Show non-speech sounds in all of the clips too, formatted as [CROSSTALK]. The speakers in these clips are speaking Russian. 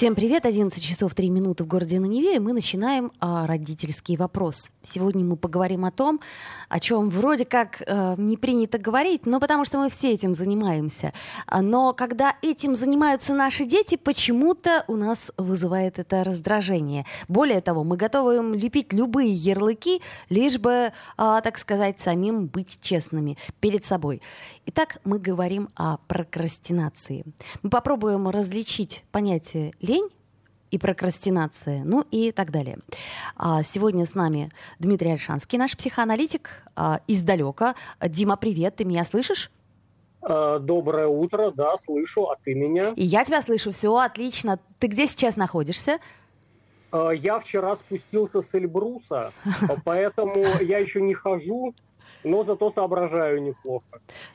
Всем привет! 11 часов 3 минуты в городе Наневе, и мы начинаем а, родительский вопрос. Сегодня мы поговорим о том, о чем вроде как э, не принято говорить, но потому что мы все этим занимаемся. А, но когда этим занимаются наши дети, почему-то у нас вызывает это раздражение. Более того, мы готовы им лепить любые ярлыки, лишь бы, э, так сказать, самим быть честными перед собой. Итак, мы говорим о прокрастинации. Мы попробуем различить понятие лень и прокрастинация, ну и так далее. А, сегодня с нами Дмитрий Альшанский, наш психоаналитик а, издалека. Дима, привет, ты меня слышишь? А, доброе утро, да, слышу, а ты меня? И я тебя слышу, все отлично. Ты где сейчас находишься? Я вчера спустился с Эльбруса, [LAUGHS] поэтому я еще не хожу, но зато соображаю неплохо.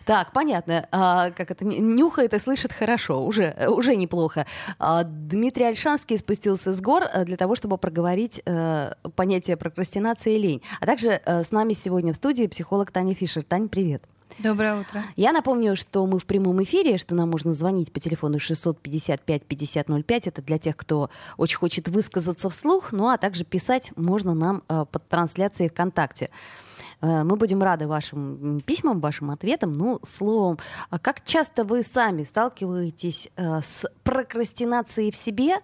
Так, понятно. А, как это нюхает и слышит хорошо, уже, уже неплохо. А, Дмитрий Альшанский спустился с гор э, для того, чтобы проговорить а, понятие прокрастинации и лень. А также а, с нами сегодня в студии психолог Таня Фишер. Тань, привет. Доброе утро. Я напомню, что мы в прямом эфире, что нам можно звонить по телефону 655-5005. Это для тех, кто очень хочет высказаться вслух. Ну а также писать можно нам э, под трансляцией ВКонтакте. Э, мы будем рады вашим письмам, вашим ответам. Ну, словом, а как часто вы сами сталкиваетесь э, с прокрастинацией в себе?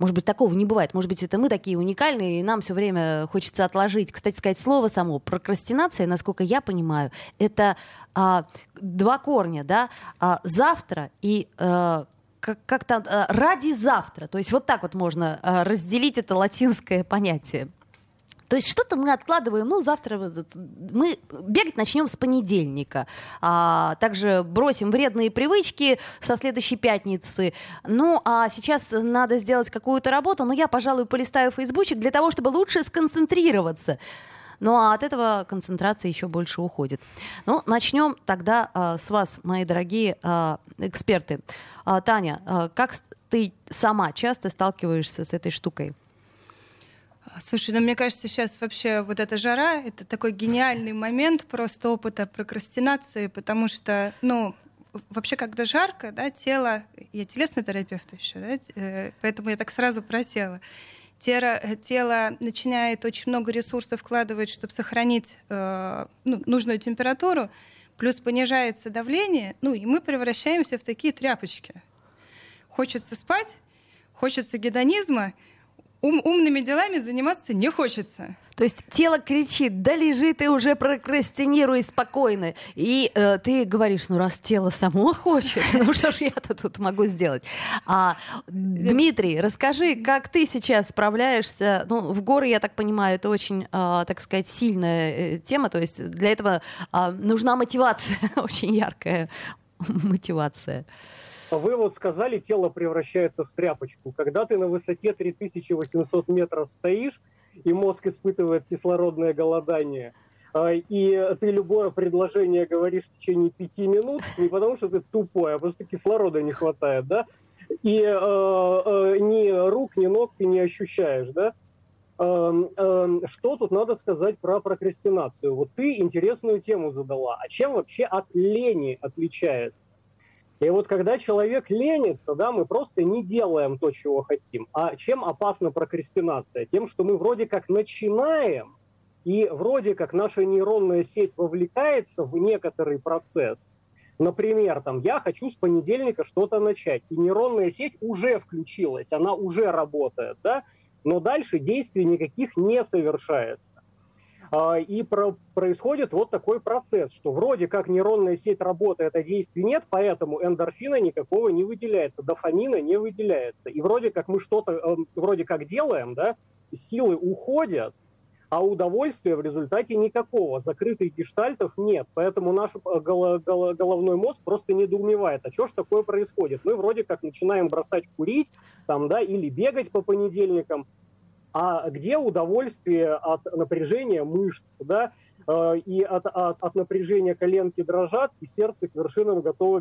Может быть, такого не бывает. Может быть, это мы такие уникальные, и нам все время хочется отложить. Кстати сказать, слово само прокрастинация, насколько я понимаю, это а, два корня, да, а, завтра и а, как, как-то а, ради завтра. То есть вот так вот можно а, разделить это латинское понятие. То есть что-то мы откладываем, ну, завтра мы бегать начнем с понедельника. А, также бросим вредные привычки со следующей пятницы. Ну, а сейчас надо сделать какую-то работу, но я, пожалуй, полистаю фейсбучик для того, чтобы лучше сконцентрироваться. Ну а от этого концентрация еще больше уходит. Ну, начнем тогда а, с вас, мои дорогие а, эксперты. А, Таня, а, как ты сама часто сталкиваешься с этой штукой? Слушай, ну мне кажется, сейчас вообще вот эта жара — это такой гениальный момент просто опыта прокрастинации, потому что, ну, вообще, когда жарко, да, тело, я телесный терапевт еще, да, э, поэтому я так сразу просела, тело, тело начинает очень много ресурсов вкладывать, чтобы сохранить э, ну, нужную температуру, плюс понижается давление, ну, и мы превращаемся в такие тряпочки. Хочется спать, хочется гедонизма, ум, умными делами заниматься не хочется. То есть тело кричит, да лежи ты уже прокрастинируй спокойно. И э, ты говоришь, ну раз тело само хочет, [LAUGHS] ну что ж я-то тут могу сделать? А, Дмитрий, расскажи, как ты сейчас справляешься? Ну, в горы, я так понимаю, это очень, э, так сказать, сильная э, тема. То есть для этого э, нужна мотивация, [LAUGHS] очень яркая мотивация. Вы вот сказали, тело превращается в тряпочку. Когда ты на высоте 3800 метров стоишь, и мозг испытывает кислородное голодание, а, и ты любое предложение говоришь в течение пяти минут, не потому что ты тупой, а просто кислорода не хватает, да, и э, э, ни рук, ни ног ты не ощущаешь, да, э, э, что тут надо сказать про прокрастинацию? Вот ты интересную тему задала. А чем вообще от лени отличается? И вот когда человек ленится, да, мы просто не делаем то, чего хотим. А чем опасна прокрастинация? Тем, что мы вроде как начинаем, и вроде как наша нейронная сеть вовлекается в некоторый процесс. Например, там, я хочу с понедельника что-то начать, и нейронная сеть уже включилась, она уже работает, да, но дальше действий никаких не совершается. А, и про происходит вот такой процесс, что вроде как нейронная сеть работает, а действий нет, поэтому эндорфина никакого не выделяется, дофамина не выделяется. И вроде как мы что-то э, вроде как делаем, да, силы уходят, а удовольствия в результате никакого. Закрытых гештальтов нет. Поэтому наш э, головной мозг просто недоумевает, а что ж такое происходит? Мы вроде как начинаем бросать курить там, да, или бегать по понедельникам, а где удовольствие от напряжения мышц, да, э, и от, от, от напряжения коленки дрожат, и сердце к вершинам готово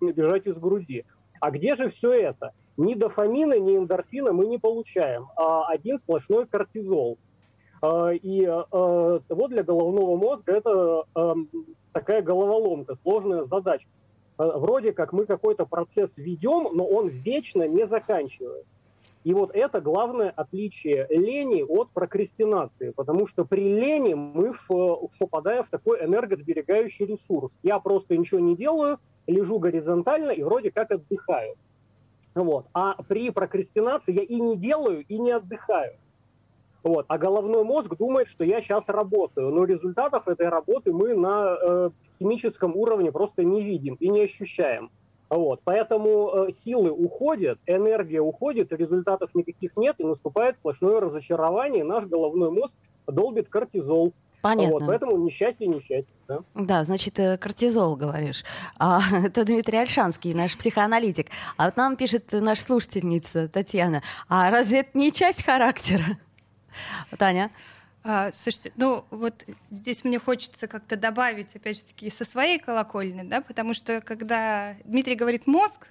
бежать из груди. А где же все это? Ни дофамина, ни эндорфина мы не получаем, а один сплошной кортизол. И вот для головного мозга это такая головоломка, сложная задача. Вроде как мы какой-то процесс ведем, но он вечно не заканчивается. И вот это главное отличие лени от прокрастинации, потому что при лени мы попадаем в такой энергосберегающий ресурс. Я просто ничего не делаю, лежу горизонтально и вроде как отдыхаю. Вот. А при прокрастинации я и не делаю, и не отдыхаю. Вот. А головной мозг думает, что я сейчас работаю, но результатов этой работы мы на э, химическом уровне просто не видим и не ощущаем. Вот. Поэтому э, силы уходят, энергия уходит, результатов никаких нет, и наступает сплошное разочарование, и наш головной мозг долбит кортизол. Понятно. Вот, поэтому несчастье, несчастье. Да, да значит, э, кортизол, говоришь. А, [LAUGHS] это Дмитрий Альшанский, наш психоаналитик. А вот нам пишет наша слушательница Татьяна, а разве это не часть характера? [LAUGHS] Таня? А, слушайте, ну вот здесь мне хочется как-то добавить, опять же таки, со своей колокольни, да, потому что когда Дмитрий говорит мозг,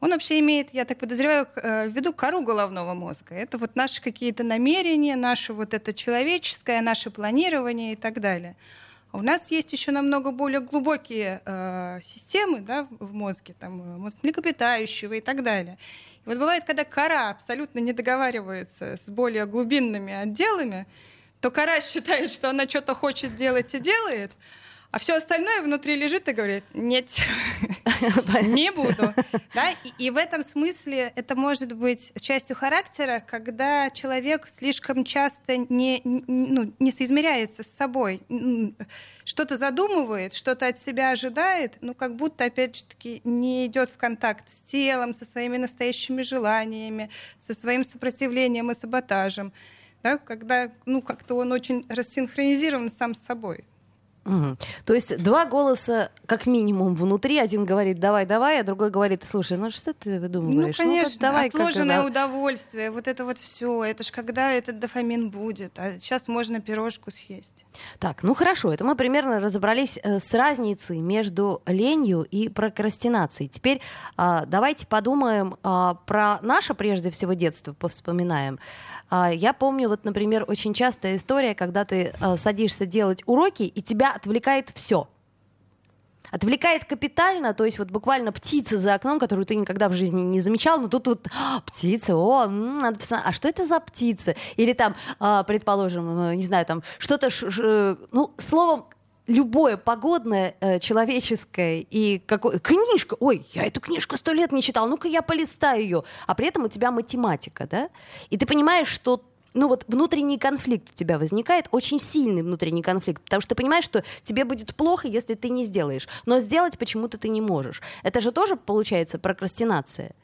он вообще имеет, я так подозреваю, э, в виду кору головного мозга. Это вот наши какие-то намерения, наше вот это человеческое, наше планирование и так далее. А у нас есть еще намного более глубокие э, системы да, в мозге, там, э, мозг млекопитающего и так далее. И вот бывает, когда кора абсолютно не договаривается с более глубинными отделами, то кора считает, что она что-то хочет делать и делает, а все остальное внутри лежит и говорит, нет, [LAUGHS] не буду. Да? И, и в этом смысле это может быть частью характера, когда человек слишком часто не, не, ну, не соизмеряется с собой, что-то задумывает, что-то от себя ожидает, но как будто, опять же таки, не идет в контакт с телом, со своими настоящими желаниями, со своим сопротивлением и саботажем да, когда ну, как-то он очень рассинхронизирован сам с собой. Угу. То есть два голоса как минимум внутри. Один говорит «давай, давай», а другой говорит «слушай, ну что ты выдумываешь?» Ну, конечно, ну, давай, отложенное как удовольствие, вот это вот все. Это ж когда этот дофамин будет, а сейчас можно пирожку съесть. Так, ну хорошо, это мы примерно разобрались э, с разницей между ленью и прокрастинацией. Теперь э, давайте подумаем э, про наше прежде всего детство, повспоминаем. А, я помню, вот, например, очень частая история, когда ты а, садишься делать уроки, и тебя отвлекает все. Отвлекает капитально, то есть вот буквально птица за окном, которую ты никогда в жизни не замечал, но тут вот а, птица, о, надо посмотреть, а что это за птица? Или там, предположим, э, не знаю, там что-то, ну, словом, любое погодное, э, человеческое и какой... Книжка! Ой, я эту книжку сто лет не читал, ну-ка я полистаю ее. А при этом у тебя математика, да? И ты понимаешь, что ну вот внутренний конфликт у тебя возникает, очень сильный внутренний конфликт, потому что ты понимаешь, что тебе будет плохо, если ты не сделаешь, но сделать почему-то ты не можешь. Это же тоже получается прокрастинация.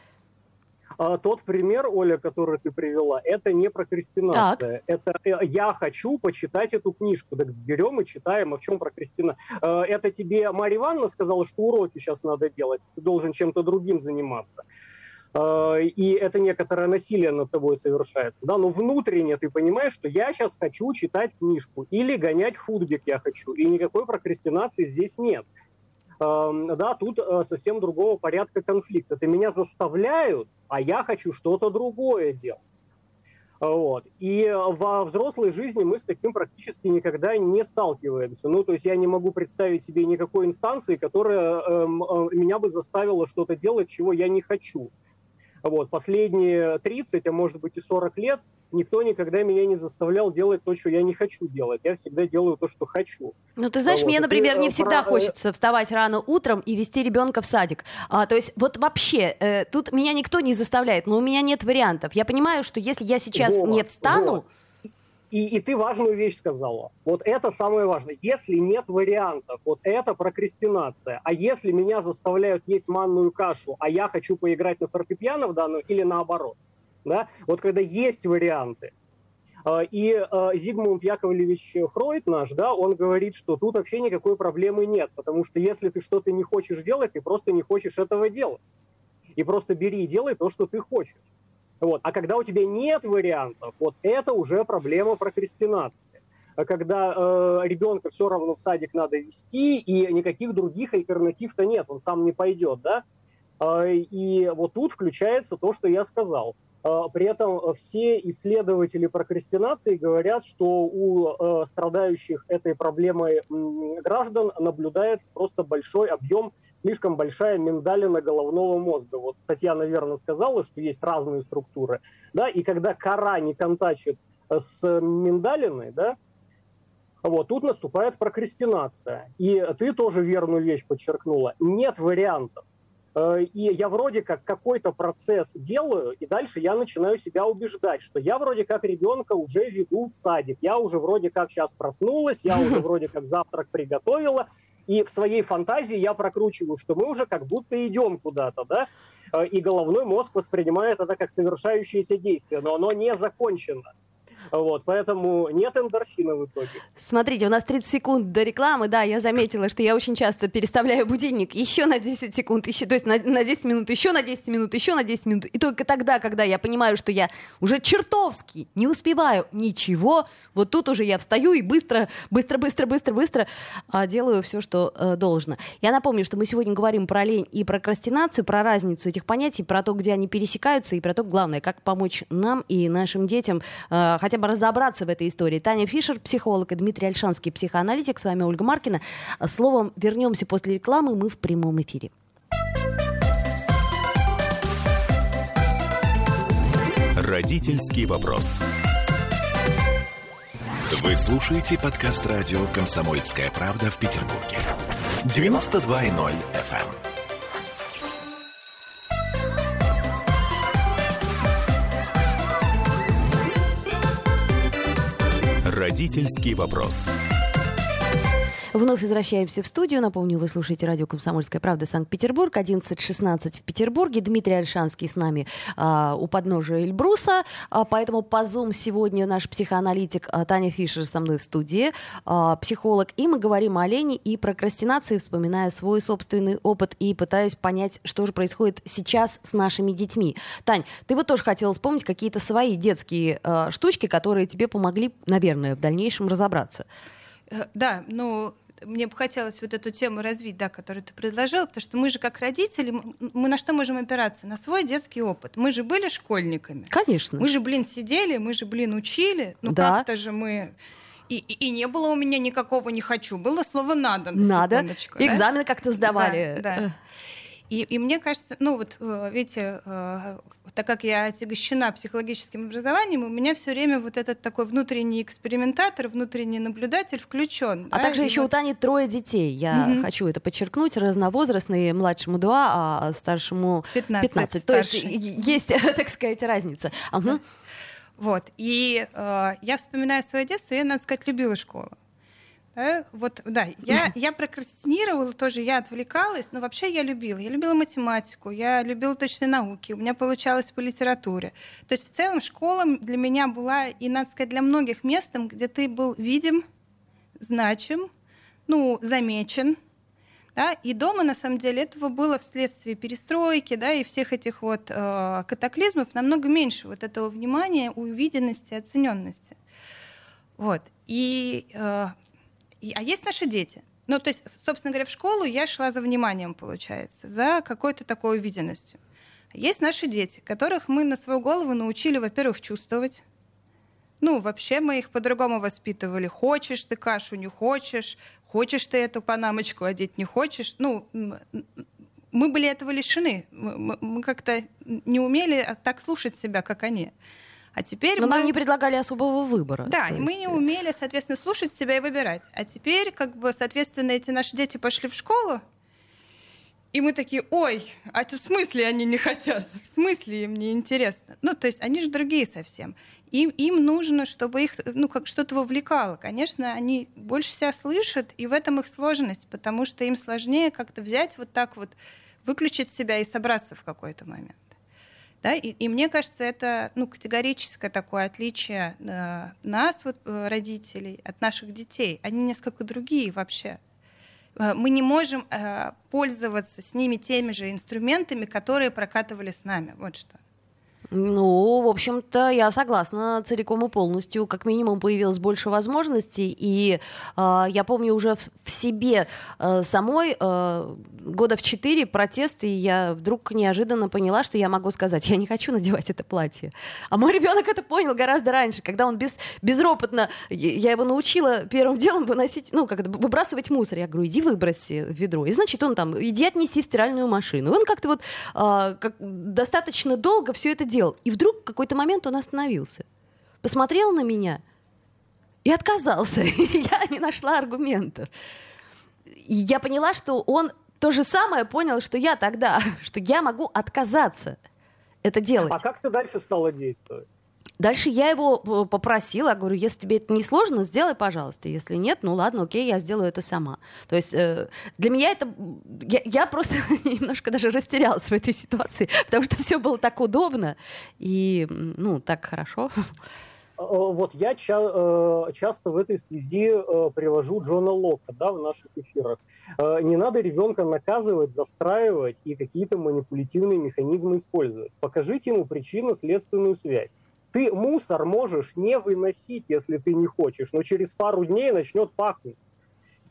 А, тот пример, Оля, который ты привела, это не прокрастинация. Так. Это э, я хочу почитать эту книжку. Так берем и читаем. А в чем прокрастинация? А, это тебе Марья Ивановна сказала, что уроки сейчас надо делать. Ты должен чем-то другим заниматься а, и это некоторое насилие над тобой совершается, да, но внутренне ты понимаешь, что я сейчас хочу читать книжку или гонять футбик я хочу, и никакой прокрастинации здесь нет. Да, тут э, совсем другого порядка конфликта. Ты меня заставляют а я хочу что-то другое делать. Вот. И во взрослой жизни мы с таким практически никогда не сталкиваемся. Ну, то есть я не могу представить себе никакой инстанции, которая эм, э, меня бы заставила что-то делать, чего я не хочу. Вот. Последние 30, а может быть и 40 лет никто никогда меня не заставлял делать то, что я не хочу делать. Я всегда делаю то, что хочу. Ну, ты знаешь, вот. мне, например, не всегда про... хочется вставать рано утром и вести ребенка в садик. А, то есть вот вообще, э, тут меня никто не заставляет, но у меня нет вариантов. Я понимаю, что если я сейчас вот, не встану... Вот. И, и ты важную вещь сказала. Вот это самое важное. Если нет вариантов, вот это прокрастинация. А если меня заставляют есть манную кашу, а я хочу поиграть на фортепиано в данном или наоборот, да? Вот когда есть варианты, а, и а, Зигмунд Яковлевич Фройд наш, да, он говорит, что тут вообще никакой проблемы нет, потому что если ты что-то не хочешь делать, ты просто не хочешь этого делать. И просто бери и делай то, что ты хочешь. Вот. А когда у тебя нет вариантов, вот это уже проблема прокрастинации. когда э, ребенка все равно в садик надо вести, и никаких других альтернатив-то нет, он сам не пойдет, да? Э, и вот тут включается то, что я сказал. Э, при этом все исследователи прокрастинации говорят, что у э, страдающих этой проблемой граждан наблюдается просто большой объем, слишком большая миндалина головного мозга. Вот Татьяна верно сказала, что есть разные структуры. Да, и когда кора не контачит с миндалиной, да, вот тут наступает прокрастинация. И ты тоже верную вещь подчеркнула. Нет вариантов. Э, и я вроде как какой-то процесс делаю, и дальше я начинаю себя убеждать, что я вроде как ребенка уже веду в садик, я уже вроде как сейчас проснулась, я уже [LAUGHS] вроде как завтрак приготовила, и в своей фантазии я прокручиваю, что мы уже как будто идем куда-то, да, э, и головной мозг воспринимает это как совершающееся действие, но оно не закончено. Вот, поэтому нет эндорфина в итоге. Смотрите, у нас 30 секунд до рекламы. Да, я заметила, что я очень часто переставляю будильник еще на 10 секунд, еще, то есть на, на 10 минут, еще на 10 минут, еще на 10 минут. И только тогда, когда я понимаю, что я уже чертовски не успеваю ничего, вот тут уже я встаю и быстро, быстро, быстро, быстро, быстро а, делаю все, что а, должно. Я напомню, что мы сегодня говорим про лень и прокрастинацию, про разницу этих понятий, про то, где они пересекаются, и про то, главное, как помочь нам и нашим детям а, хотя бы разобраться в этой истории. Таня Фишер, психолог, и Дмитрий Альшанский, психоаналитик. С вами Ольга Маркина. Словом, вернемся после рекламы. Мы в прямом эфире. Родительский вопрос. Вы слушаете подкаст радио «Комсомольская правда» в Петербурге. 92.0 FM. Родительский вопрос. Вновь возвращаемся в студию. Напомню, вы слушаете радио «Комсомольская правда» Санкт-Петербург, 11.16 в Петербурге. Дмитрий Альшанский с нами а, у подножия Эльбруса. А, поэтому по Zoom сегодня наш психоаналитик а, Таня Фишер со мной в студии, а, психолог. И мы говорим о лени и прокрастинации, вспоминая свой собственный опыт и пытаясь понять, что же происходит сейчас с нашими детьми. Тань, ты вот тоже хотела вспомнить какие-то свои детские а, штучки, которые тебе помогли, наверное, в дальнейшем разобраться. Э, да, ну, мне бы хотелось вот эту тему развить, да, которую ты предложил, потому что мы же как родители, мы на что можем опираться? На свой детский опыт. Мы же были школьниками. Конечно. Мы же, блин, сидели, мы же, блин, учили. Ну да. как-то же мы... И, и, и не было у меня никакого «не хочу», было слово «надо». Надо. Экзамены как-то сдавали. Да, да. И, и мне кажется, ну вот, э, видите, э, так как я отягощена психологическим образованием, у меня все время вот этот такой внутренний экспериментатор, внутренний наблюдатель включен. А да? также и еще вот... у Тани трое детей. Я угу. хочу это подчеркнуть. Разновозрастные, младшему два, а старшему 15. 15. То есть есть, [LAUGHS] так сказать, разница. Угу. Вот. И э, я вспоминаю свое детство, я, надо сказать, любила школу. Да, вот, да, я, [LAUGHS] я прокрастинировала тоже, я отвлекалась, но вообще я любила. Я любила математику, я любила точные науки, у меня получалось по литературе. То есть в целом школа для меня была, и, надо сказать, для многих местом, где ты был видим, значим, ну, замечен, да, и дома, на самом деле, этого было вследствие перестройки, да, и всех этих вот э, катаклизмов намного меньше вот этого внимания, увиденности, оцененности. Вот. И э, а есть наши дети. Ну, то есть, собственно говоря, в школу я шла за вниманием, получается, за какой-то такой увиденностью. Есть наши дети, которых мы на свою голову научили, во-первых, чувствовать. Ну, вообще мы их по-другому воспитывали. Хочешь ты кашу, не хочешь. Хочешь ты эту панамочку одеть, не хочешь. Ну, мы были этого лишены. Мы, мы как-то не умели так слушать себя, как они. А теперь Но мы... нам не предлагали особого выбора. Да, и мы не э, умели, соответственно, слушать себя и выбирать. А теперь, как бы, соответственно, эти наши дети пошли в школу, и мы такие, ой, а в смысле они не хотят? В смысле им не интересно? Ну, то есть они же другие совсем. Им, им нужно, чтобы их, ну, как что-то вовлекало. Конечно, они больше себя слышат, и в этом их сложность, потому что им сложнее как-то взять вот так вот, выключить себя и собраться в какой-то момент. Да? И, и мне кажется, это ну, категорическое такое отличие э, нас, вот, э, родителей, от наших детей. Они несколько другие вообще. Э, мы не можем э, пользоваться с ними теми же инструментами, которые прокатывали с нами. Вот что. Ну, в общем-то, я согласна целиком и полностью. Как минимум появилось больше возможностей. И э, я помню уже в, в себе э, самой э, года в четыре протесты, и я вдруг неожиданно поняла, что я могу сказать, я не хочу надевать это платье. А мой ребенок это понял гораздо раньше, когда он без, безропотно, я его научила первым делом выносить, ну, как выбрасывать мусор. Я говорю, иди выброси в ведро. И значит, он там, иди отнеси в стиральную машину. Он как-то вот э, как, достаточно долго все это делал делал. И вдруг в какой-то момент он остановился, посмотрел на меня и отказался. [LAUGHS] я не нашла аргументов. И я поняла, что он то же самое понял, что я тогда, [LAUGHS] что я могу отказаться это делать. А как ты дальше стала действовать? Дальше я его э, попросила, говорю, если тебе это не сложно, сделай, пожалуйста. Если нет, ну ладно, окей, я сделаю это сама. То есть э, для меня это... Я, я просто [LAUGHS] немножко даже растерялась в этой ситуации, [LAUGHS] потому что все было так удобно и, ну, так хорошо. А, вот я ча- э, часто в этой связи э, привожу Джона Лока да, в наших эфирах. Не надо ребенка наказывать, застраивать и какие-то манипулятивные механизмы использовать. Покажите ему причинно-следственную связь. Ты мусор можешь не выносить, если ты не хочешь, но через пару дней начнет пахнуть.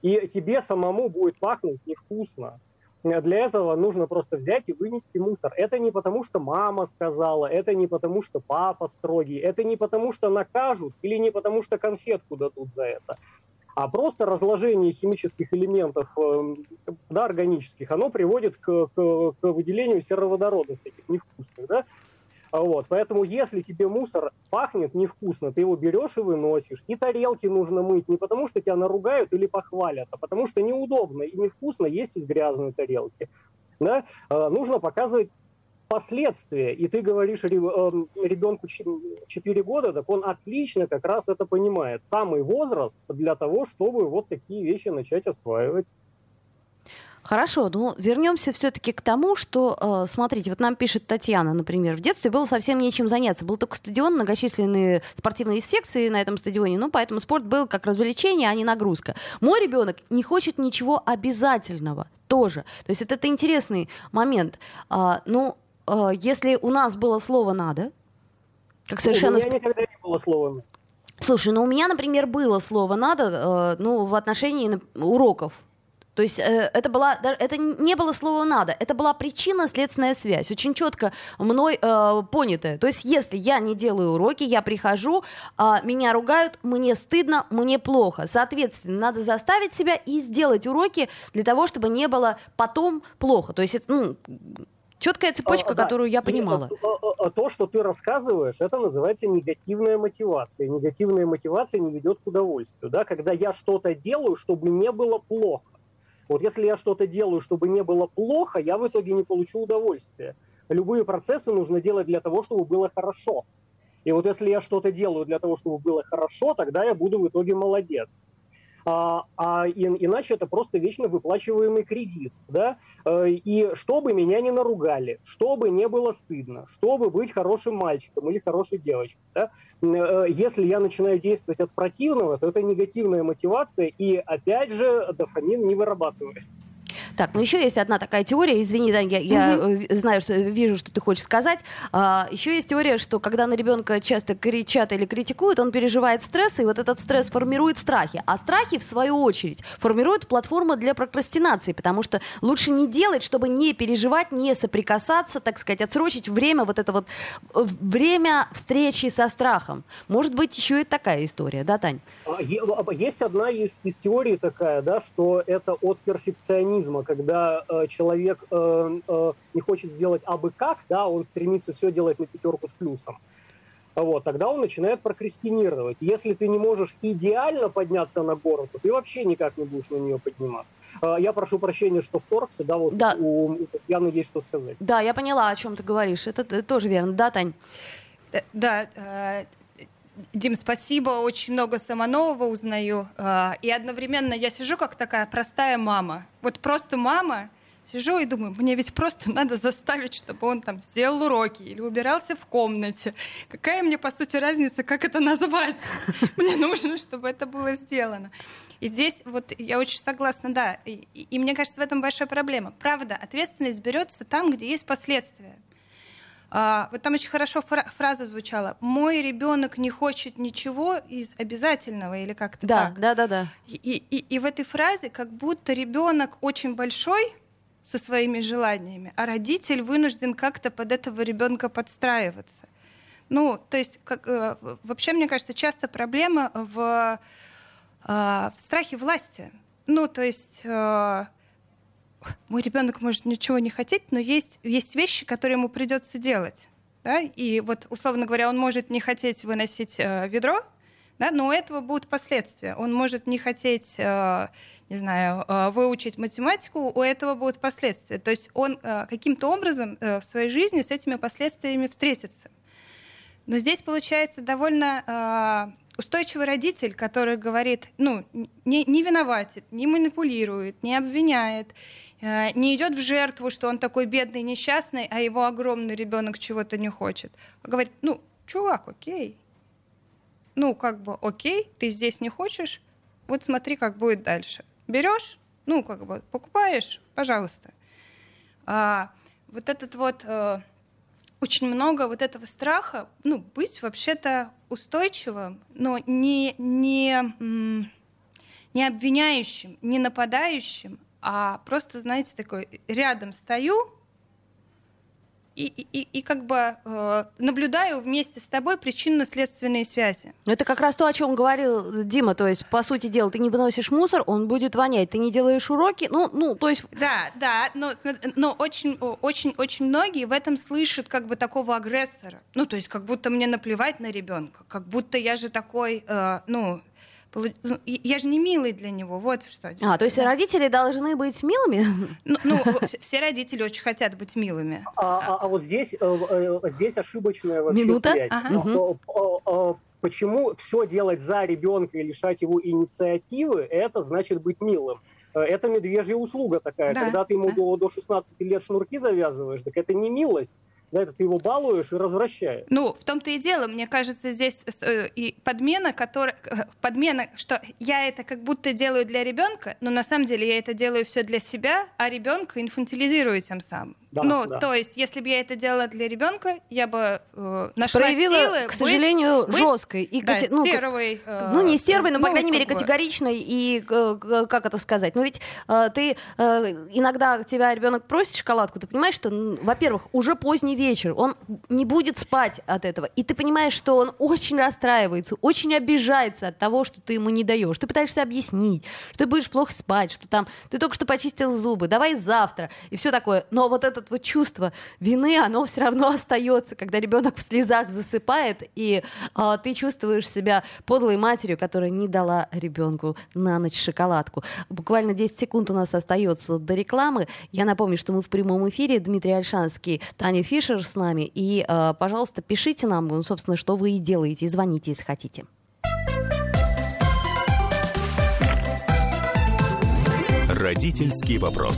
И тебе самому будет пахнуть невкусно. Для этого нужно просто взять и вынести мусор. Это не потому, что мама сказала, это не потому, что папа строгий, это не потому, что накажут или не потому, что конфетку дадут за это. А просто разложение химических элементов, эм, да, органических, оно приводит к, к, к выделению сероводорода всяких невкусных. Да? Вот, поэтому если тебе мусор пахнет невкусно, ты его берешь и выносишь. И тарелки нужно мыть не потому, что тебя наругают или похвалят, а потому что неудобно и невкусно есть из грязной тарелки. Да? А, нужно показывать последствия. И ты говоришь ребенку 4 года, так он отлично как раз это понимает. Самый возраст для того, чтобы вот такие вещи начать осваивать. Хорошо, ну вернемся все-таки к тому, что, э, смотрите, вот нам пишет Татьяна, например, в детстве было совсем нечем заняться. Был только стадион, многочисленные спортивные секции на этом стадионе, ну поэтому спорт был как развлечение, а не нагрузка. Мой ребенок не хочет ничего обязательного тоже. То есть это, это интересный момент. А, ну, а, если у нас было слово «надо», как совершенно... У меня никогда не было слова. Слушай, ну у меня, например, было слово «надо» э, ну, в отношении уроков то есть э, это, была, это не было слово «надо», это была причинно-следственная связь, очень четко мной э, понятая. То есть если я не делаю уроки, я прихожу, э, меня ругают, мне стыдно, мне плохо. Соответственно, надо заставить себя и сделать уроки для того, чтобы не было потом плохо. То есть это, ну, четкая цепочка, а, да. которую я понимала. И, а, а, то, что ты рассказываешь, это называется негативная мотивация. Негативная мотивация не ведет к удовольствию. Да? Когда я что-то делаю, чтобы не было плохо. Вот если я что-то делаю, чтобы не было плохо, я в итоге не получу удовольствия. Любые процессы нужно делать для того, чтобы было хорошо. И вот если я что-то делаю для того, чтобы было хорошо, тогда я буду в итоге молодец а, а и, иначе это просто вечно выплачиваемый кредит, да, э, и чтобы меня не наругали, чтобы не было стыдно, чтобы быть хорошим мальчиком или хорошей девочкой, да, э, если я начинаю действовать от противного, то это негативная мотивация, и опять же дофамин не вырабатывается. Так, ну еще есть одна такая теория, извини, Дань, я, я угу. знаю, что вижу, что ты хочешь сказать. А, еще есть теория, что когда на ребенка часто кричат или критикуют, он переживает стресс, и вот этот стресс формирует страхи. А страхи, в свою очередь, формируют платформу для прокрастинации, потому что лучше не делать, чтобы не переживать, не соприкасаться, так сказать, отсрочить время, вот это вот э, время встречи со страхом. Может быть, еще и такая история, да, Тань? А, а, есть одна из, из теорий такая, да, что это от перфекционизма, когда э, человек э, э, не хочет сделать абы как, да, он стремится все делать на пятерку с плюсом. Вот, тогда он начинает прокрастинировать. Если ты не можешь идеально подняться на гору, то ты вообще никак не будешь на нее подниматься. Э, я прошу прощения, что вторгся, да, вот да. у, у Татьяны есть что сказать. Да, я поняла, о чем ты говоришь. Это, это тоже верно. Да, Тань? Э, да, э, Дим, спасибо, очень много сама нового узнаю. А, и одновременно я сижу как такая простая мама. Вот просто мама, сижу и думаю, мне ведь просто надо заставить, чтобы он там сделал уроки или убирался в комнате. Какая мне, по сути, разница, как это назвать? [LAUGHS] Мне нужно, чтобы это было сделано. И здесь вот я очень согласна, да. И, и мне кажется, в этом большая проблема. Правда, ответственность берется там, где есть последствия. А, вот там очень хорошо фра- фраза звучала. Мой ребенок не хочет ничего из обязательного или как-то да, так. Да, да, да. И, и, и в этой фразе как будто ребенок очень большой со своими желаниями, а родитель вынужден как-то под этого ребенка подстраиваться. Ну, то есть, как, э, вообще, мне кажется, часто проблема в, э, в страхе власти. Ну, то есть э, мой ребенок может ничего не хотеть, но есть, есть вещи, которые ему придется делать. Да? И вот, условно говоря, он может не хотеть выносить э, ведро, да, но у этого будут последствия. Он может не хотеть, э, не знаю, э, выучить математику, у этого будут последствия. То есть он э, каким-то образом э, в своей жизни с этими последствиями встретится. Но здесь получается довольно э, устойчивый родитель, который говорит, ну, не, не виноватит, не манипулирует, не обвиняет, не идет в жертву, что он такой бедный, несчастный, а его огромный ребенок чего-то не хочет. Говорит, ну, чувак, окей. Ну, как бы, окей, ты здесь не хочешь, вот смотри, как будет дальше. Берешь, ну, как бы, покупаешь, пожалуйста. А, вот этот вот э, очень много вот этого страха, ну, быть вообще-то устойчивым, но не, не, не обвиняющим, не нападающим, а просто, знаете, такой, рядом стою, и, и, и как бы э, наблюдаю вместе с тобой причинно-следственные связи. Ну, это как раз то, о чем говорил Дима. То есть, по сути дела, ты не выносишь мусор, он будет вонять. Ты не делаешь уроки, ну, ну, то есть... Да, да, но, но очень, очень, очень многие в этом слышат как бы такого агрессора. Ну, то есть, как будто мне наплевать на ребенка, как будто я же такой, э, ну, я же не милый для него, вот что. А, то есть да. родители должны быть милыми? Ну, ну, все родители очень хотят быть милыми. А, а, а вот здесь, э, э, здесь ошибочная вообще Минута? связь. Ага. Угу. Почему все делать за ребенка и лишать его инициативы, это значит быть милым? Это медвежья услуга такая. Да, Когда ты ему да. до, до 16 лет шнурки завязываешь, так это не милость да, это ты его балуешь и развращаешь. Ну, в том-то и дело, мне кажется, здесь э, и подмена, которая, э, подмена, что я это как будто делаю для ребенка, но на самом деле я это делаю все для себя, а ребенка инфантилизирую тем самым. Да, ну, да. то есть, если бы я это делала для ребенка, я бы э, нашла Проявила, силы к сожалению, быть, жесткой и да, ну, стервой. Э, ну, не стервой, но, ну, по крайней мере, категоричной и, э, как это сказать, ну, ведь э, ты э, иногда тебя ребенок просит шоколадку, ты понимаешь, что, во-первых, уже поздний вечер, он не будет спать от этого, и ты понимаешь, что он очень расстраивается, очень обижается от того, что ты ему не даешь. Ты пытаешься объяснить, что ты будешь плохо спать, что там ты только что почистил зубы, давай завтра, и все такое. Но вот это это вот чувство вины, оно все равно остается, когда ребенок в слезах засыпает, и э, ты чувствуешь себя подлой матерью, которая не дала ребенку на ночь шоколадку. Буквально 10 секунд у нас остается до рекламы. Я напомню, что мы в прямом эфире. Дмитрий Альшанский, Таня Фишер с нами. И, э, пожалуйста, пишите нам, ну, собственно, что вы и делаете, звоните, если хотите. Родительский вопрос.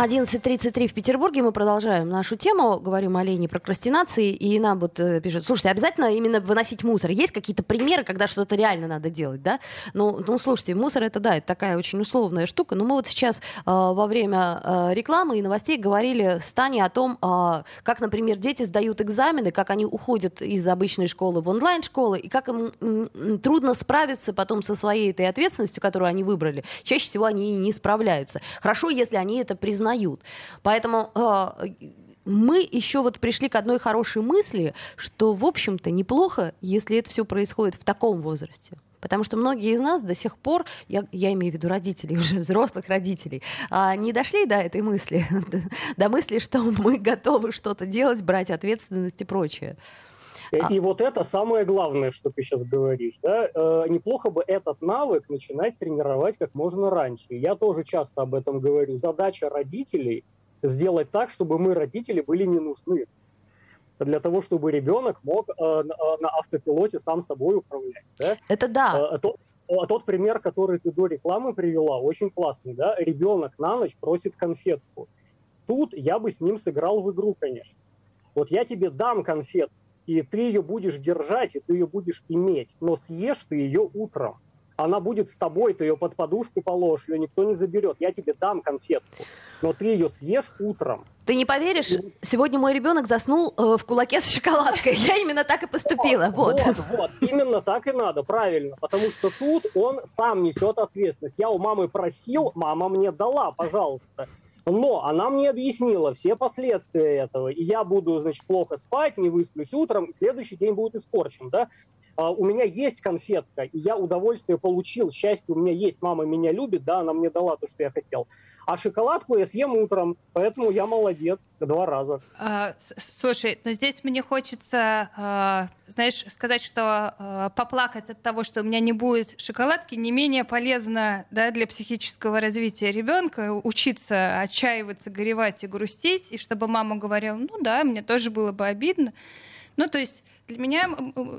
11.33 в Петербурге. Мы продолжаем нашу тему. Говорим о лени прокрастинации. И нам вот э, пишут, слушайте, обязательно именно выносить мусор. Есть какие-то примеры, когда что-то реально надо делать, да? Ну, ну, слушайте, мусор это, да, это такая очень условная штука. Но мы вот сейчас э, во время э, рекламы и новостей говорили с Таней о том, э, как, например, дети сдают экзамены, как они уходят из обычной школы в онлайн-школы, и как им м, трудно справиться потом со своей этой ответственностью, которую они выбрали. Чаще всего они и не справляются. Хорошо, если они это признают признают. Поэтому э, мы еще вот пришли к одной хорошей мысли, что, в общем-то, неплохо, если это все происходит в таком возрасте. Потому что многие из нас до сих пор, я, я имею в виду родителей, [LAUGHS] уже взрослых родителей, а, не дошли до этой мысли, [LAUGHS] до мысли, что мы готовы что-то делать, брать ответственность и прочее. И, а. и вот это самое главное, что ты сейчас говоришь. Да? Э, неплохо бы этот навык начинать тренировать как можно раньше. Я тоже часто об этом говорю. Задача родителей сделать так, чтобы мы, родители, были не нужны. Для того, чтобы ребенок мог э, на, э, на автопилоте сам собой управлять. Да? Это да. Э, то, тот пример, который ты до рекламы привела, очень классный, да, ребенок на ночь просит конфетку. Тут я бы с ним сыграл в игру, конечно. Вот я тебе дам конфетку, и ты ее будешь держать, и ты ее будешь иметь, но съешь ты ее утром она будет с тобой, ты ее под подушку положишь, ее никто не заберет. Я тебе дам конфетку, но ты ее съешь утром. Ты не поверишь, сегодня мой ребенок заснул э, в кулаке с шоколадкой. Я именно так и поступила. Вот, вот, вот, именно так и надо, правильно. Потому что тут он сам несет ответственность. Я у мамы просил, мама мне дала, пожалуйста. Но она мне объяснила все последствия этого. И я буду, значит, плохо спать, не высплюсь утром, и следующий день будет испорчен, да. А, у меня есть конфетка, и я удовольствие получил, счастье у меня есть, мама меня любит, да, она мне дала то, что я хотел. А шоколадку я съем утром, поэтому я молодец два раза. А, слушай, но здесь мне хочется, а, знаешь, сказать, что а, поплакать от того, что у меня не будет шоколадки, не менее полезно да, для психического развития ребенка, учиться отчаиваться, горевать и грустить, и чтобы мама говорила, ну да, мне тоже было бы обидно. Ну, то есть для меня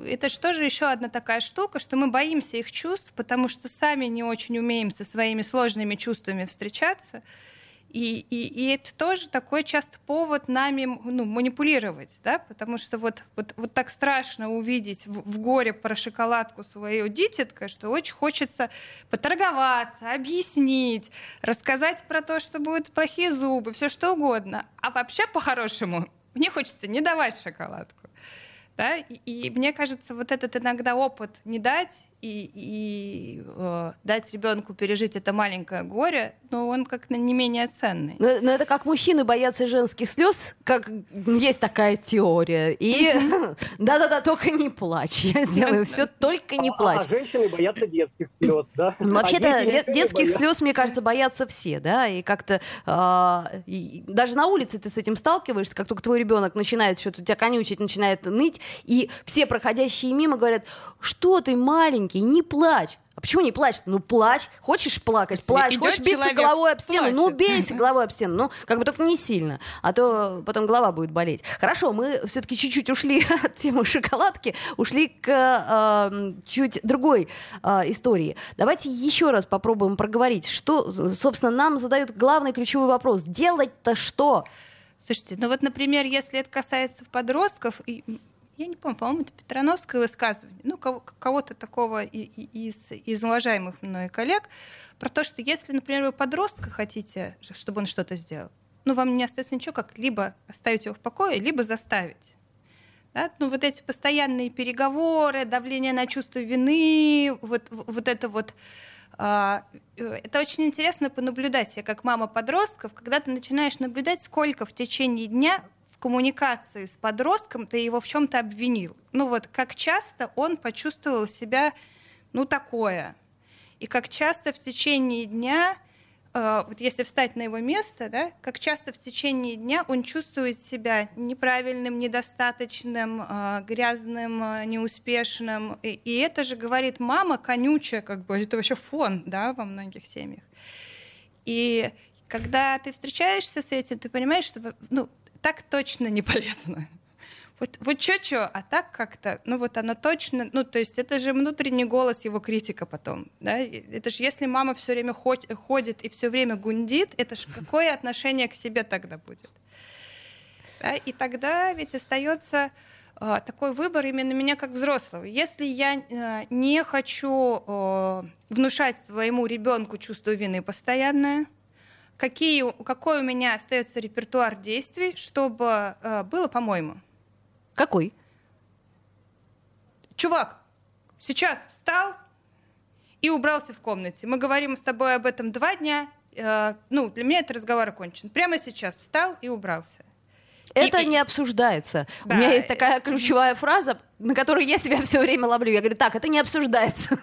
это же тоже еще одна такая штука, что мы боимся их чувств, потому что сами не очень умеем со своими сложными чувствами встречаться. И, и, и это тоже такой часто повод нами ну, манипулировать, да, потому что вот, вот, вот так страшно увидеть в, в горе про шоколадку свою дитятка, что очень хочется поторговаться, объяснить, рассказать про то, что будут плохие зубы, все что угодно. А вообще, по-хорошему, мне хочется не давать шоколадку. Да? И, и мне кажется, вот этот иногда опыт не дать и, и э, дать ребенку пережить это маленькое горе, но он как-то не менее ценный. Но, но это как мужчины боятся женских слез, как есть такая теория. И [LAUGHS] да-да-да, только не плачь. Я сделаю все, только не плачь. А, а женщины боятся детских слез, да? Ну, вообще-то а детских слез, мне кажется, боятся все, да, и как-то даже на улице ты с этим сталкиваешься, как только твой ребенок начинает что-то у тебя конючить, начинает ныть, и все проходящие мимо говорят, что ты маленький, не плачь. А почему не плачешь? Ну, плачь. Хочешь плакать? Плачь. Идет Хочешь биться головой об стену? Плачет. Ну, бейся головой об стену. Ну, как бы только не сильно. А то потом голова будет болеть. Хорошо, мы все-таки чуть-чуть ушли [LAUGHS] от темы шоколадки, ушли к э, чуть другой э, истории. Давайте еще раз попробуем проговорить, что, собственно, нам задают главный ключевой вопрос. Делать-то что? Слушайте, ну вот, например, если это касается подростков, я не помню, по-моему, это Петрановское высказывание, ну, кого-то такого из, из уважаемых мной коллег, про то, что если, например, вы подростка хотите, чтобы он что-то сделал, ну, вам не остается ничего, как либо оставить его в покое, либо заставить. Да? Ну, вот эти постоянные переговоры, давление на чувство вины, вот, вот это вот а, это очень интересно понаблюдать. Я как мама подростков, когда ты начинаешь наблюдать, сколько в течение дня коммуникации с подростком ты его в чем-то обвинил. Ну вот как часто он почувствовал себя, ну такое. И как часто в течение дня, э, вот если встать на его место, да, как часто в течение дня он чувствует себя неправильным, недостаточным, э, грязным, э, неуспешным. И, и это же говорит мама конючая, как бы это вообще фон, да, во многих семьях. И когда ты встречаешься с этим, ты понимаешь, что ну, так точно не полезно. Вот, вот чё-чё, а так как-то, ну вот оно точно, ну то есть это же внутренний голос его критика потом, да, это же если мама все время ходит, и все время гундит, это же какое отношение к себе тогда будет? Да? И тогда ведь остается э, такой выбор именно меня как взрослого. Если я э, не хочу э, внушать своему ребенку чувство вины постоянное, какие, какой у меня остается репертуар действий, чтобы э, было по-моему. Какой? Чувак, сейчас встал и убрался в комнате. Мы говорим с тобой об этом два дня. Э, ну, для меня это разговор окончен. Прямо сейчас встал и убрался. Это и, не обсуждается. Да. У меня есть такая ключевая фраза, на которую я себя все время ловлю. Я говорю, так, это не обсуждается.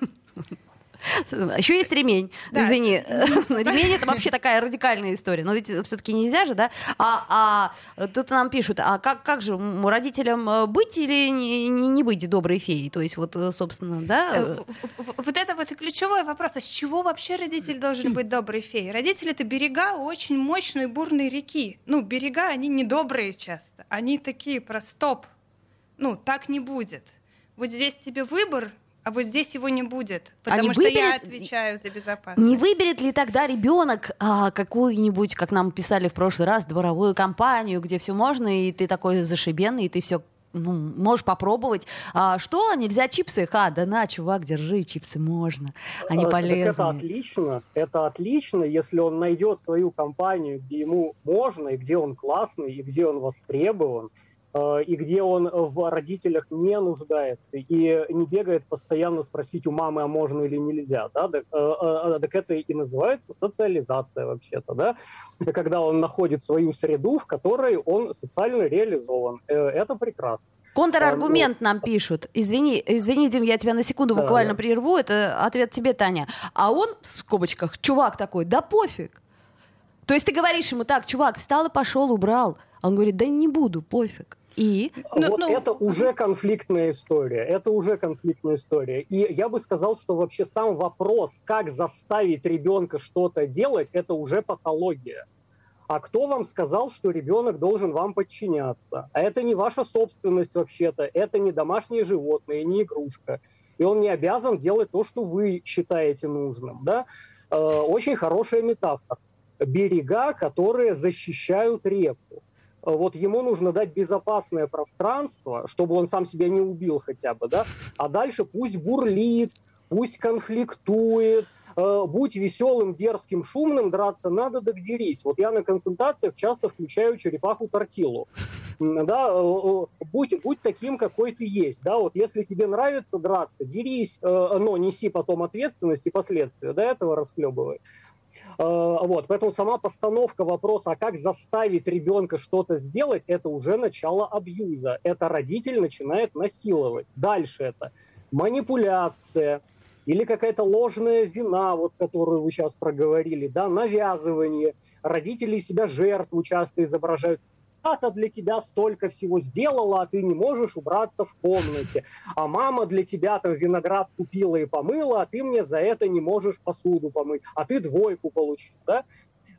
Еще есть ремень. Да. Извини. [LAUGHS] [LAUGHS] ремень это вообще такая радикальная история. Но ведь все-таки нельзя же, да? А, а тут нам пишут, а как, как же родителям э, быть или не, не, не быть доброй феей? То есть вот, э, собственно, да? Э, вот это вот и ключевой вопрос. А с чего вообще родитель должен быть доброй феей? Родители — это берега очень мощной бурной реки. Ну, берега, они недобрые часто. Они такие про стоп. Ну, так не будет. Вот здесь тебе выбор а вот здесь его не будет, потому не что выберет- я отвечаю за безопасность. Не выберет ли тогда ребенок а, какую-нибудь, как нам писали в прошлый раз, дворовую компанию, где все можно, и ты такой зашибенный, и ты все ну, можешь попробовать. А, что, нельзя чипсы? Ха, да на, чувак, держи, чипсы можно. Они А, так полезные. Это отлично. Это отлично, если он найдет свою компанию, где ему можно, и где он классный, и где он востребован, э, и где он в родителях не нуждается, и не бегает постоянно спросить у мамы, а можно или нельзя. Да? Так, э, э, так это и называется социализация вообще-то. Да? Когда он находит свою среду, в которой он социально реализован. Э, Это прекрасно. Контраргумент нам пишут. Извини, извини, Дим, я тебя на секунду буквально да. прерву. Это ответ тебе, Таня. А он, в скобочках, чувак такой, да пофиг. То есть ты говоришь ему так, чувак, встал и пошел, убрал. А он говорит, да не буду, пофиг. И Ну, вот ну, это уже конфликтная история. Это уже конфликтная история. И я бы сказал, что вообще сам вопрос, как заставить ребенка что-то делать, это уже патология. А кто вам сказал, что ребенок должен вам подчиняться? А это не ваша собственность вообще-то, это не домашнее животное, не игрушка. И он не обязан делать то, что вы считаете нужным. Да? Э, Очень хорошая метафора. Берега, которые защищают реку. Э, Вот ему нужно дать безопасное пространство, чтобы он сам себя не убил хотя бы, да, а дальше пусть бурлит, пусть конфликтует, э, будь веселым, дерзким, шумным, драться надо, так дерись. Вот я на консультациях часто включаю черепаху тортилу. Да, э, будь, будь таким, какой ты есть. Да, вот если тебе нравится драться, дерись, но неси потом ответственность и последствия. До этого расхлебывай. Э, Вот, поэтому сама постановка вопроса, а как заставить ребенка что-то сделать, это уже начало абьюза. Это родитель начинает насиловать. Дальше это манипуляция или какая-то ложная вина, вот которую вы сейчас проговорили, да, навязывание. Родители себя жертву часто изображают. Тата для тебя столько всего сделала, а ты не можешь убраться в комнате. А мама для тебя там виноград купила и помыла, а ты мне за это не можешь посуду помыть, а ты двойку получил, да?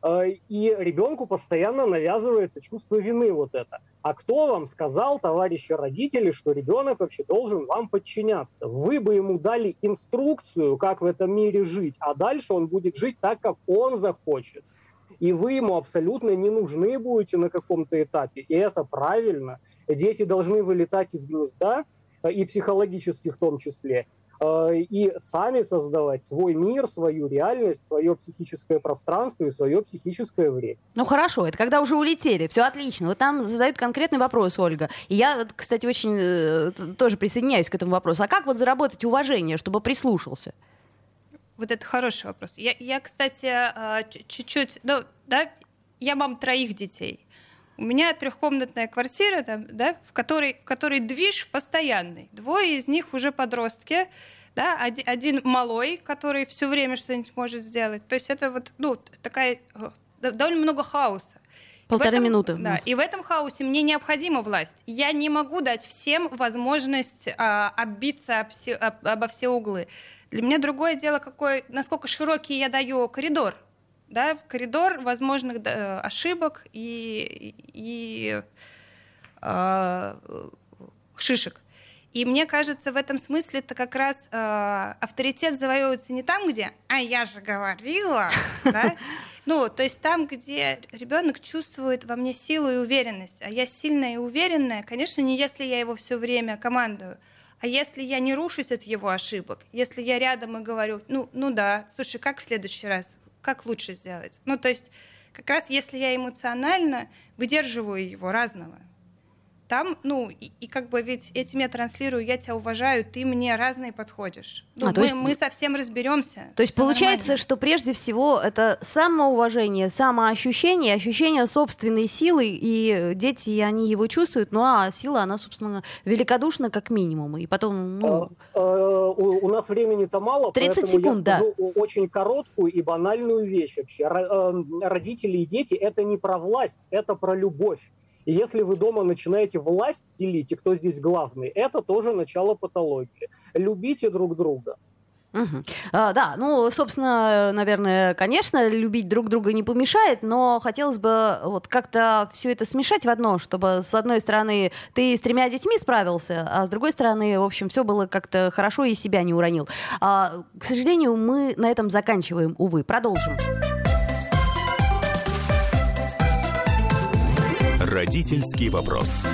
Э, И ребенку постоянно навязывается чувство вины вот это. А кто вам сказал, товарищи родители, что ребенок вообще должен вам подчиняться? Вы бы ему дали инструкцию, как в этом мире жить, а дальше он будет жить так, как он захочет. И вы ему абсолютно не нужны будете на каком-то этапе. И это правильно. Дети должны вылетать из гнезда, э, и психологически в том числе, э, и сами создавать свой мир, свою реальность, свое психическое пространство и свое психическое время. Ну хорошо, это когда уже улетели, все отлично. Вот там задают конкретный вопрос, Ольга. И я, кстати, очень э, тоже присоединяюсь к этому вопросу. А как вот заработать уважение, чтобы прислушался? Вот это хороший вопрос. Я, я кстати, а, чуть-чуть, ну, да, я мам троих детей. У меня трехкомнатная квартира, там, да, в которой, в которой движ постоянный. Двое из них уже подростки, да, один, один малой, который все время что-нибудь может сделать. То есть это вот, ну, такая э, довольно много хаоса. Полторы этом- минуты Да, и в этом хаосе мне необходима власть. Я не могу дать всем возможность а, оббиться об все- об- обо все углы. Для меня другое дело, какой, насколько широкий я даю коридор. Да, коридор возможных да, ошибок и, и э, шишек. И мне кажется, в этом смысле это как раз э, авторитет завоевывается не там, где «а я же говорила», [LAUGHS] да? Ну, то есть там, где ребенок чувствует во мне силу и уверенность, а я сильная и уверенная, конечно, не если я его все время командую, а если я не рушусь от его ошибок, если я рядом и говорю, ну, ну да, слушай, как в следующий раз, как лучше сделать? Ну, то есть как раз если я эмоционально выдерживаю его разного, там, ну, и, и как бы ведь этим я транслирую, я тебя уважаю, ты мне разные подходишь. Ну, А, то мы, есть- мы совсем разберемся. То есть получается, нормально. что прежде всего это самоуважение, самоощущение, ощущение собственной силы, и дети, они его чувствуют, ну а сила, она, собственно, великодушна как минимум. И потом, ну, Э, э, У у нас времени-то мало, 30 поэтому секунд, я да. скажу очень короткую и банальную вещь вообще. Э, Родители и дети – это не про власть, это про любовь. И если вы дома начинаете власть делить, и кто здесь главный, это тоже начало патологии. Любите друг друга. Угу. А, да, ну, собственно, наверное, конечно, любить друг друга не помешает, но хотелось бы вот как-то все это смешать в одно, чтобы с одной стороны ты с тремя детьми справился, а с другой стороны, в общем, все было как-то хорошо и себя не уронил. А, к сожалению, мы на этом заканчиваем, увы. Продолжим. Родительский вопрос.